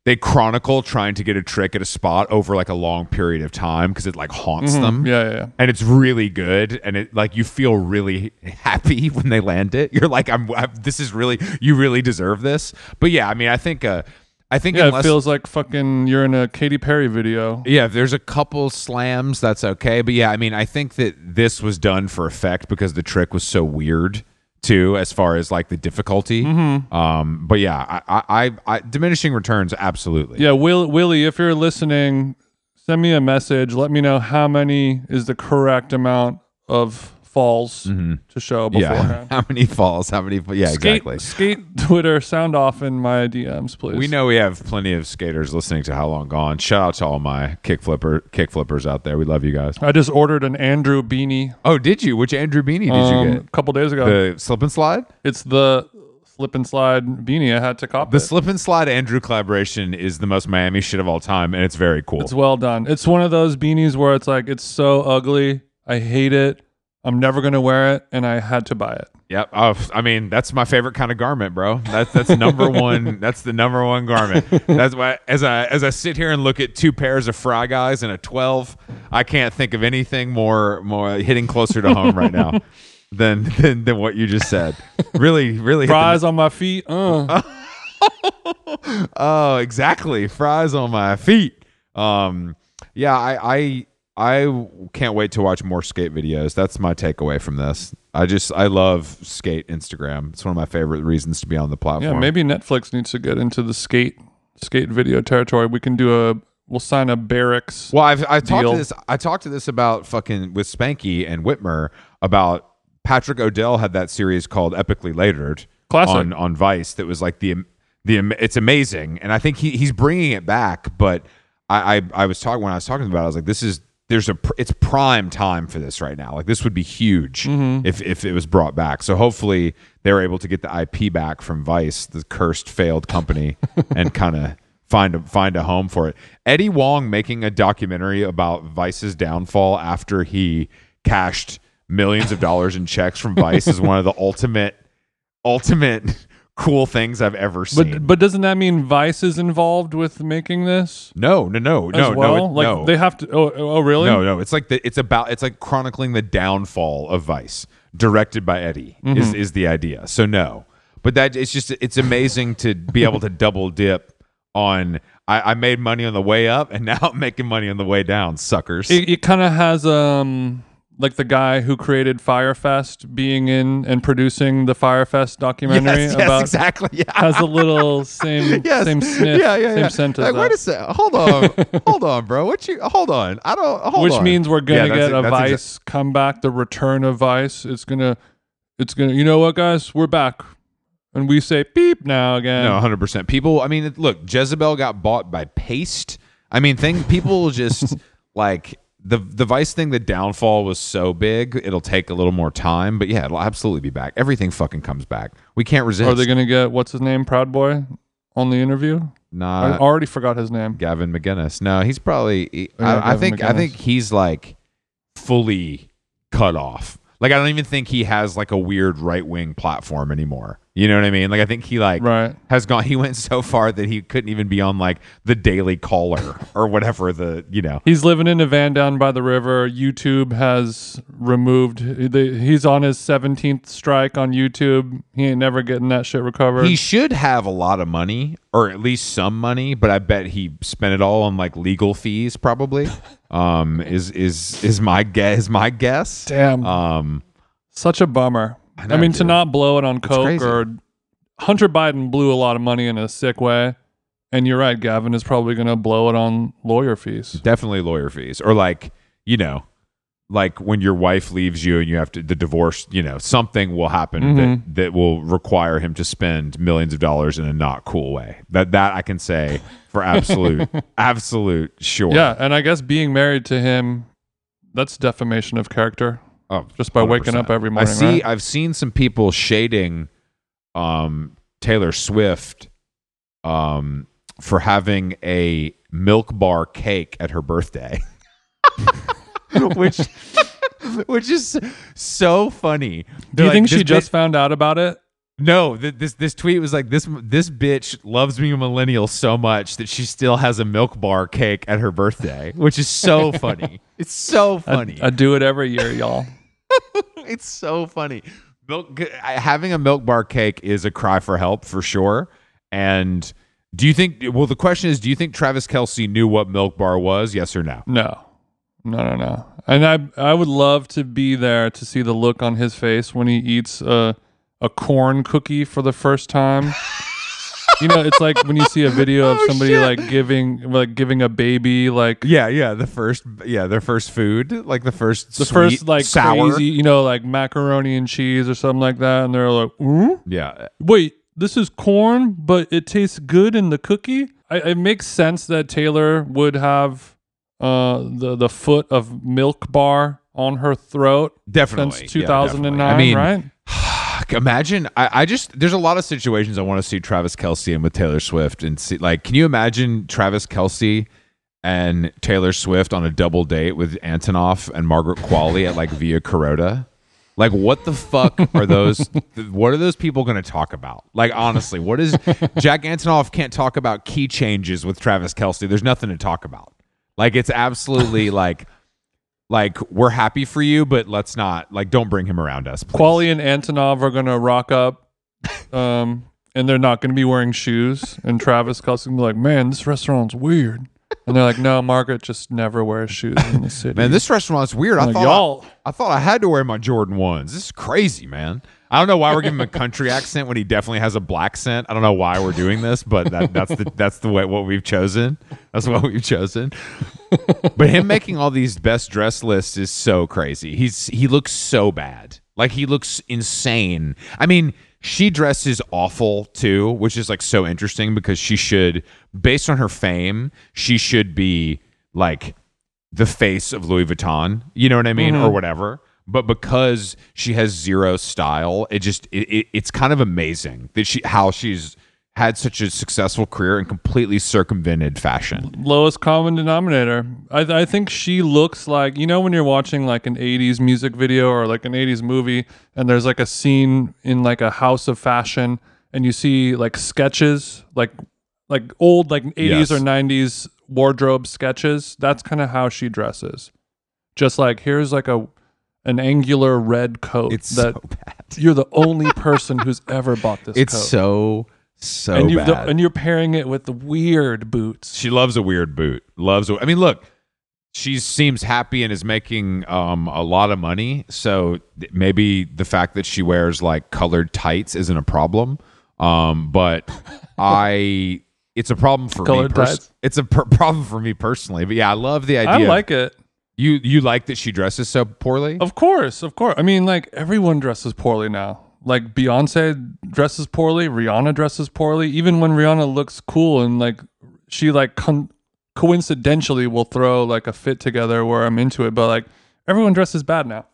they chronicle trying to get a trick at a spot over like a long period of time because it like haunts them. Yeah, yeah, yeah. And it's really good, and it like you feel really (laughs) happy when they land it. You're like, I'm, I'm this is really you really deserve this. But yeah, I mean, I think, uh, I think Yeah, unless it feels like fucking you're in a Katy Perry video. yeah, if there's a couple slams, that's okay. But yeah, I mean, I think that this was done for effect because the trick was so weird too, as far as like the difficulty. Mm-hmm. Um, but yeah, I, I, I, I diminishing returns, absolutely. Yeah, Will, Willie, if you're listening, send me a message. Let me know how many is the correct amount of falls to show Mm-hmm. Yeah. (laughs) beforehand. How many falls? How many? Yeah, Skate, exactly. skate Twitter, sound off in my DMs, please. We know we have plenty of skaters listening to How Long Gone. Shout out to all my kick flipper kick flippers out there. We love you guys. I just ordered an Andrew beanie Oh, did you? Which Andrew beanie did um, you get? a couple days ago. The slip and slide. it's the slip and slide beanie. I had to cop The it. slip and slide Andrew collaboration is the most Miami shit of all time, and it's very cool. It's well done. It's one of those beanies where it's like it's so ugly. I hate it. I'm never gonna wear it, and I had to buy it. Yep. Oh, I mean, that's my favorite kind of garment, bro. That's that's number (laughs) one. That's the number one garment. That's why as I as I sit here and look at two pairs of fry guys and a twelve, I can't think of anything more more hitting closer to home right now (laughs) than than than what you just said. Really, really. hit the- Fries on my feet. Uh. (laughs) Oh, exactly. Fries on my feet. Um, yeah, I, I, I can't wait to watch more skate videos. That's my takeaway from this. I just, I love skate Instagram. It's one of my favorite reasons to be on the platform. Yeah, maybe Netflix needs to get into the skate skate video territory. We can do a. We'll sign a barracks. Well, I've I talked to this. I talked to this about fucking with Spanky and Whitmer about Patrick O'Dell had that series called Epicly Later'd Classic. on on Vice. That was like the the it's amazing, and I think he he's bringing it back. But I I, I was talking when I was talking about. it, I was like, this is there's a pr- it's prime time for this right now. Like this would be huge Mm-hmm. if if it was brought back. So hopefully they're able to get the IP back from Vice, the cursed failed company, (laughs) and kind of find a find a home for it. Eddie Wong making a documentary about Vice's downfall after he cashed millions of dollars in checks from Vice is one of the (laughs) ultimate ultimate cool things I've ever seen. But but doesn't that mean Vice is involved with making this no, no, no, as no, well? no, it- like no. they have to. Oh, oh really? No, no, it's like the, it's about it's like chronicling the downfall of Vice, directed by Eddie. Is is the idea? So no, but that it's just it's amazing to be able to double dip on. I, I made money on the way up, and now I'm making money on the way down. Suckers. It, it kind of has um like the guy who created Fyre Fest being in and producing the Fyre Fest documentary yes, yes, about exactly. Yeah. has a little (laughs) same Yes. same sniff, yeah, yeah, same yeah. scent Like, wait a second. Hold on. (laughs) hold on, bro. What you? Hold on. I don't. Hold which on. means we're gonna Yeah, get it- a that's exa- Vice comeback, the return of Vice. It's gonna, it's gonna. You know what, guys? We're back, and we say beep now again. No, hundred percent. People. I mean, look, Jezebel got bought by Paste. I mean, thing. People just (laughs) like the the Vice thing, the downfall was so big, it'll take a little more time. But yeah, it'll absolutely be back. Everything fucking comes back. We can't resist. Are they gonna get what's his name, Proud Boy, on the interview? Nah, I already forgot his name. Gavin McInnes. No, he's probably. he- Oh, yeah, I, I think. I think he's like fully cut off. Like I don't even think he has like a weird right wing platform anymore. You know what I mean? Like I think he like Right. has gone. He went so far that he couldn't even be on like the Daily Caller or whatever the you know. He's living in a van down by the river. YouTube has removed. the- He's on his seventeenth strike on YouTube. He ain't never getting that shit recovered. He should have a lot of money, or at least some money, but I bet he spent it all on like legal fees. Probably, (laughs) um, is is is my guess? Is my guess? Damn, Um, such a bummer. I, know, mean, to not blow it on coke crazy. or Hunter Biden blew a lot of money in a sick way. And you're right, Gavin is probably going to blow it on lawyer fees. definitely lawyer fees, or like you know, like when your wife leaves you and you have to the divorce. You know, something will happen Mm-hmm. that that will require him to spend millions of dollars in a not cool way. That that I can say for absolute (laughs) absolute sure. Yeah, and I guess being married to him, that's defamation of character. Oh, Just by waking 100%. up every morning, I see. right? I've seen some people shading um, Taylor Swift um, for having a milk bar cake at her birthday, (laughs) which which is so funny. Do you like, think she just found out about it? no, th- this this tweet was like this this bitch loves me a millennial so much that she still has a milk bar cake at her birthday, which is so (laughs) funny. It's so funny. I do it every year, y'all. (laughs) it's so funny. Milk having a milk bar cake is a cry for help for sure. And do you think? Well, the question is, do you think Travis Kelce knew what milk bar was? Yes or no? No, no, no, no. And I, I would love to be there to see the look on his face when he eats a, a corn cookie for the first time. (laughs) you know, it's like when you see a video of (laughs) Oh, somebody like giving, like giving a baby, like Yeah, yeah. The first, yeah, their first food, like the first, the sweet, first like sour. crazy, you know, like macaroni and cheese or something like that, and they're like, "Ooh, Yeah, wait, this is corn, but it tastes good in the cookie. I, it makes sense that Taylor would have uh, the the foot of milk bar on her throat definitely. since Yeah, 2009, definitely. I mean, right? Imagine I, I just there's a lot of situations I want to see Travis Kelce in with Taylor Swift and see like can you imagine Travis Kelce and Taylor Swift on a double date with Antonoff and Margaret Qualley at like Via Carota? Like what the fuck are those (laughs) what are those people going to talk about? Like honestly, what is Jack Antonoff can't talk about key changes with Travis Kelce. There's nothing to talk about. Like it's absolutely like like we're happy for you, but let's not like don't bring him around us. please. Qualley and Antonoff are gonna rock up, um, and they're not gonna be wearing shoes. And Travis Kelce will be like, "Man, this restaurant's weird." And they're like, "No, Margaret just never wears shoes in the city." Man, this restaurant's weird. I Like, thought y'all- I, I thought I had to wear my Jordan ones. This is crazy, man. I don't know why we're giving him a country accent when he definitely has a black scent. I don't know why we're doing this, but that, that's the that's the way what we've chosen. That's what we've chosen. But him making all these best dress lists is so crazy. He's he looks so bad. Like he looks insane. I mean, she dresses awful too, which is like so interesting because she should, based on her fame, she should be like the face of Louis Vuitton, you know what I mean, or mm-hmm. whatever. But because she has zero style, it just it, it, it's kind of amazing that she how she's had such a successful career in completely circumvented fashion. lowest common denominator. I, I think she looks like you know when you're watching like an '80s music video or like an '80s movie, and there's like a scene in like a house of fashion, and you see like sketches, like like old like '80s Yes. or '90s wardrobe sketches. That's kind of how she dresses. Just like here's like a an angular red coat It's that so bad. you're the only (laughs) person who's ever bought this It's coat. so so and you bad. and you're pairing it with the weird boots. she loves a weird boot. Loves. A, I mean, look, she seems happy and is making um, a lot of money. So th- maybe the fact that she wears like colored tights isn't a problem. Um, but (laughs) I, it's a problem for me. Colored tights? It's a per- problem for me personally. But yeah, I love the idea. I of- like it. You. You like that she dresses so poorly. Of course, of course. I mean, like everyone dresses poorly now. Like Beyonce dresses poorly, Rihanna dresses poorly. Even when Rihanna looks cool and like she like con- coincidentally will throw like a fit together where I'm into it, but like everyone dresses bad now,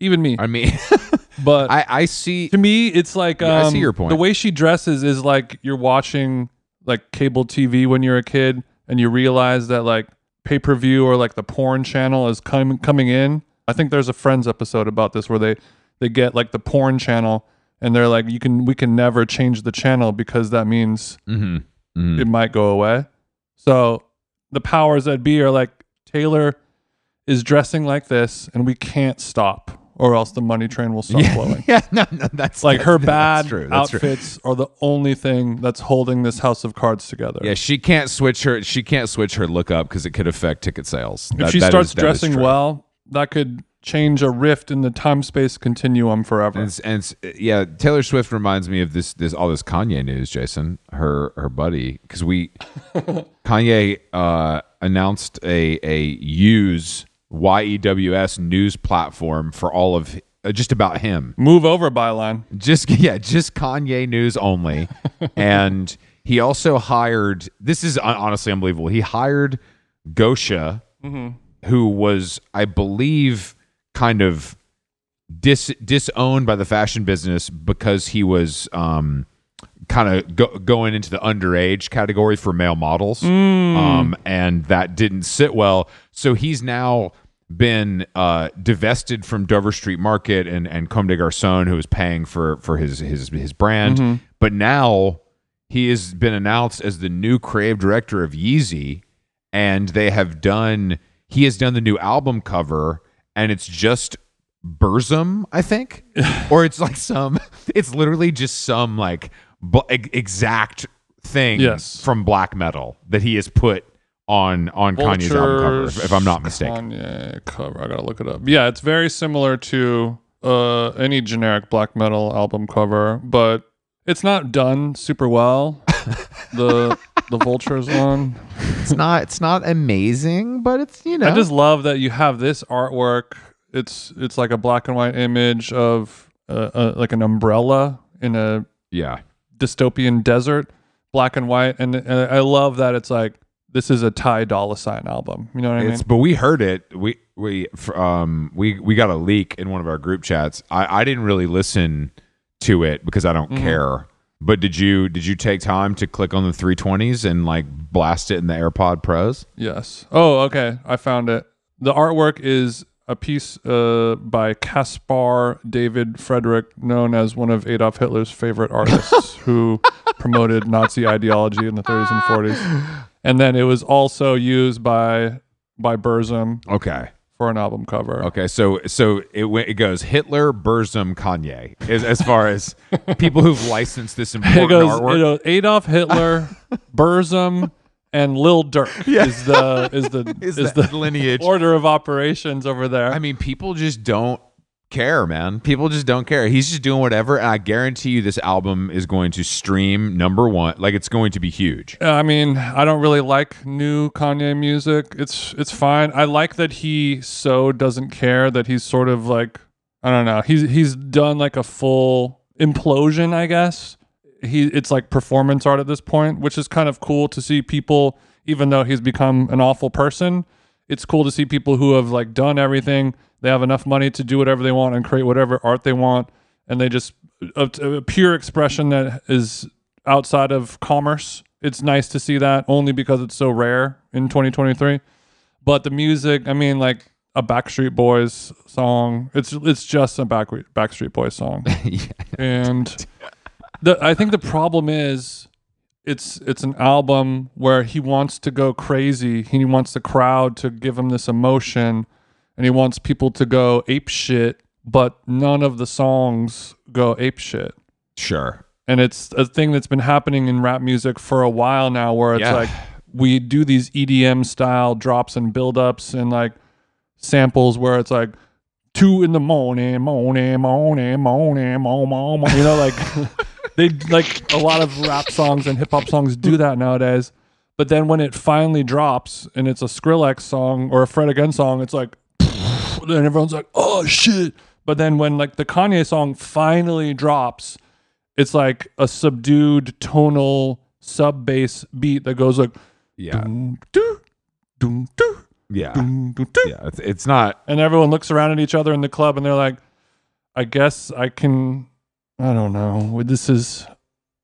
even me. I mean, (laughs) But I, I see. to me, it's like Yeah, I um, see your point. The way she dresses is like you're watching like cable TV when you're a kid, and you realize that like pay per view or like the porn channel is coming coming in. I think there's a Friends episode about this where they they get like the porn channel, and they're like, you can we can never change the channel because that means Mhm, mhm. it might go away. So the powers that be are like Taylor is dressing like this, and we can't stop, or else the money train will stop flowing. (laughs) yeah, no, no, that's Like her bad that's true, that's true. outfits are the only thing that's holding this house of cards together. Yeah, she can't switch her. She can't switch her look up because it could affect ticket sales. if That- she that starts is- dressing true. well, that could change a rift in the time space continuum forever. And, and yeah, Taylor Swift reminds me of this this all this Kanye news, Jason, her her buddy, because we (laughs) Kanye uh, announced a a use Y E W S news platform for all of uh, just about him, Move over byline. just (laughs) yeah, just Kanye news only, (laughs) and he also hired. This is honestly unbelievable. He hired Gosha, who was, I believe, kind of dis disowned by the fashion business because he was um, kind of go, going into the underage category for male models, um, and that didn't sit well. So he's now been uh, divested from Dover Street Market and and Comme des Garçons, who was paying for for his his his brand, but now he has been announced as the new creative director of Yeezy, and they have done. He has done the new album cover, and it's just Burzum, I think, (laughs) or it's like some. It's literally just some like exact thing Yes. from black metal that he has put on on Kanye's album cover, if, if I'm not mistaken. Kanye cover. I gotta look it up. Yeah, it's very similar to uh, any generic black metal album cover, but it's not done super well. (laughs) the the vultures one. It's not. It's not amazing, but it's you know. I just love that you have this artwork. It's it's like a black and white image of uh, uh, like an umbrella in a yeah. dystopian desert, black and white, and, and I love that it's like this is a Ty Dolla Sign album. You know what I mean? It's but we heard it. We we um we we got a leak in one of our group chats. I I didn't really listen to it because I don't Mm-hmm. care. But did you did you take time to click on the 320s and like blast it in the AirPod Pros? Yes. Oh, okay. I found it. The artwork is a piece uh, by Caspar David Friedrich, known as one of Adolf Hitler's favorite artists, (laughs) who promoted Nazi ideology in the 30s and 40s. And then it was also used by by Burzum Okay. for an album cover. Okay, so so it went, it goes Hitler, Burzum, Kanye as, as far as people who've licensed this (laughs) important It goes, artwork. it goes Adolf Hitler, (laughs) Burzum, and Lil Durk (laughs) yeah. is the is the is, is, the lineage? order of operations over there. I mean, people just don't care, man. People just don't care. He's just doing whatever, and I guarantee you, this album is going to stream number one. Like it's going to be huge. I mean, I don't really like new Kanye music. It's it's fine. I like that he so doesn't care that he's sort of like I don't know. He's he's done like a full implosion, I guess. He it's like performance art at this point, which is kind of cool to see people even though he's become an awful person. It's cool to see people who have like done everything. They have enough money to do whatever they want and create whatever art they want and they just a, a pure expression that is outside of commerce. It's nice to see that only because it's so rare in 2023. But the music, I mean, like a Backstreet Boys song, it's it's just a Back, Backstreet Boys song, (laughs) and the I think the problem is it's it's an album where he wants to go crazy. He wants the crowd to give him this emotion, and he wants people to go ape shit. But none of the songs go ape shit Sure. and it's a thing that's been happening in rap music for a while now where it's Yeah. like we do these EDM style drops and build-ups and like samples where it's like two in the morning, morning, morning, morning, morning, morning. You know, like (laughs) they like a lot of rap songs and hip hop songs do that nowadays. But then when it finally drops and it's a Skrillex song or a Fred again song, it's like (laughs) then everyone's like, oh shit. But then when like the Kanye song finally drops, it's like a subdued tonal sub bass beat that goes like Yeah. "Doo, doo, Yeah, dun, dun. yeah. It's, it's not. And everyone looks around at each other in the club and they're like, I guess I can, I don't know. This is,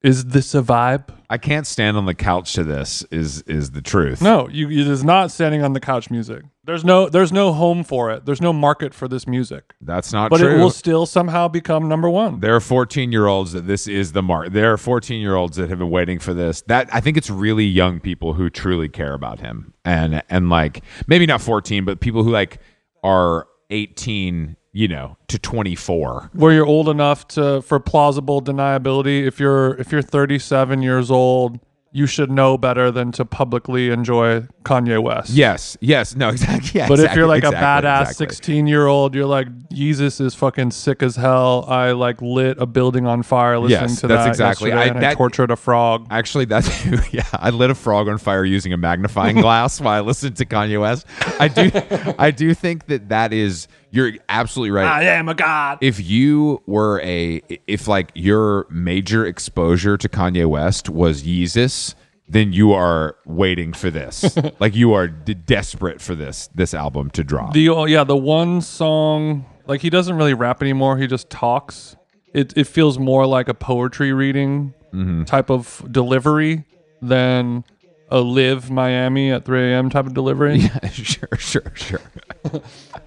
is this a vibe? I can't stand on the couch to this. Is is the truth? No, you, it is not standing on the couch music. There's no, there's no home for it. There's no market for this music, that's not but true. it will still somehow become number one. There are 14 year olds that this is the mark. There are 14 year olds that have been waiting for this. That I think it's really young people who truly care about him, and and like maybe not 14, but people who like are 18, you know, to 24. where you're old enough to for plausible deniability if you're if you're 37 years old you should know better than to publicly enjoy Kanye West. Yes, yes, no, (laughs) exactly. Yeah, But if you're like exactly, a badass 16 year old, you're like, Jesus is fucking sick as hell. I like lit a building on fire listening Yes, to that's that. exactly- I- and I tortured a frog. Actually, that's (laughs) yeah. I lit a frog on fire using a magnifying (laughs) glass while I listened to Kanye West. I do, I do think that that is. You're absolutely right. I am a god. if you were a if like your major exposure to Kanye West was Yeezus, then you are waiting for this. (laughs) like you are d- desperate for this this album to drop. The oh, yeah, the one song like he doesn't really rap anymore. He just talks. It it feels more like a poetry reading Mm-hmm. type of delivery than a live Miami at 3 a.m. type of delivery. (laughs) Yeah, sure, sure, sure. (laughs)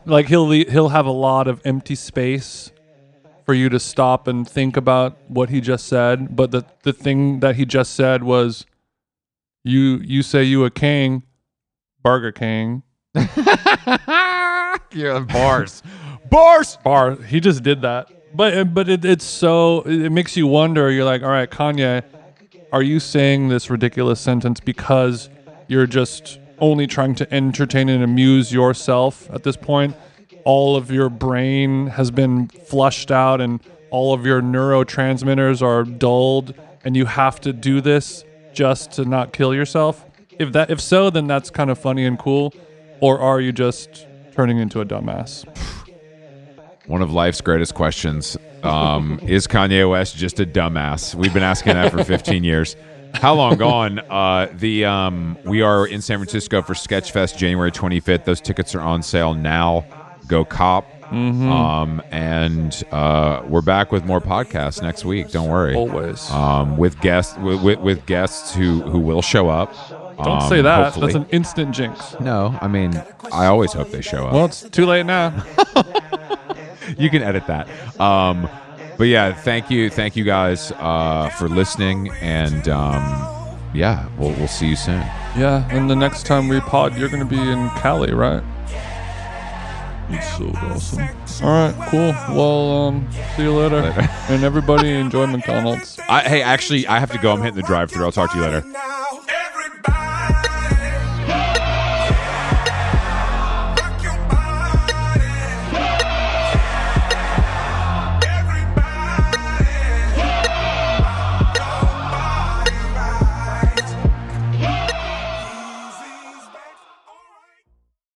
Like he'll le- he'll have a lot of empty space for you to stop and think about what he just said. But the the thing that he just said was, you you say you a king, Burger King. (laughs) yeah, bars, bars. bar. He just did that. But but it, it's so it makes you wonder. You're like, all right, Kanye, are you saying this ridiculous sentence because you're just only trying to entertain and amuse yourself at this point? All of your brain has been flushed out and all of your neurotransmitters are dulled and you have to do this just to not kill yourself? If that if so, then that's kind of funny and cool. Or are you just turning into a dumbass? One of life's greatest questions. Um, is Kanye West just a dumbass? We've been asking that for 15 years. How long gone? Uh, the um, we are in San Francisco for Sketchfest January 25th. Those tickets are on sale now. Go cop. Um, and uh, we're back with more podcasts next week. Don't worry. Always. Um, with guests with, with, with guests who who will show up. Don't Um, say that. hopefully. That's an instant jinx. no. I mean, I always hope they show up. Well, it's too late now. (laughs) you can edit that. Um, but yeah, thank you, thank you guys uh, for listening, and um, yeah, we'll we'll see you soon. yeah, and the next time we pod, you're going to be in Cali, right? It's so awesome. All right, cool. Well, um, see you later. Later. and everybody enjoy McDonald's. I, hey, actually, I have to go. I'm hitting the drive-through. I'll talk to you later. Now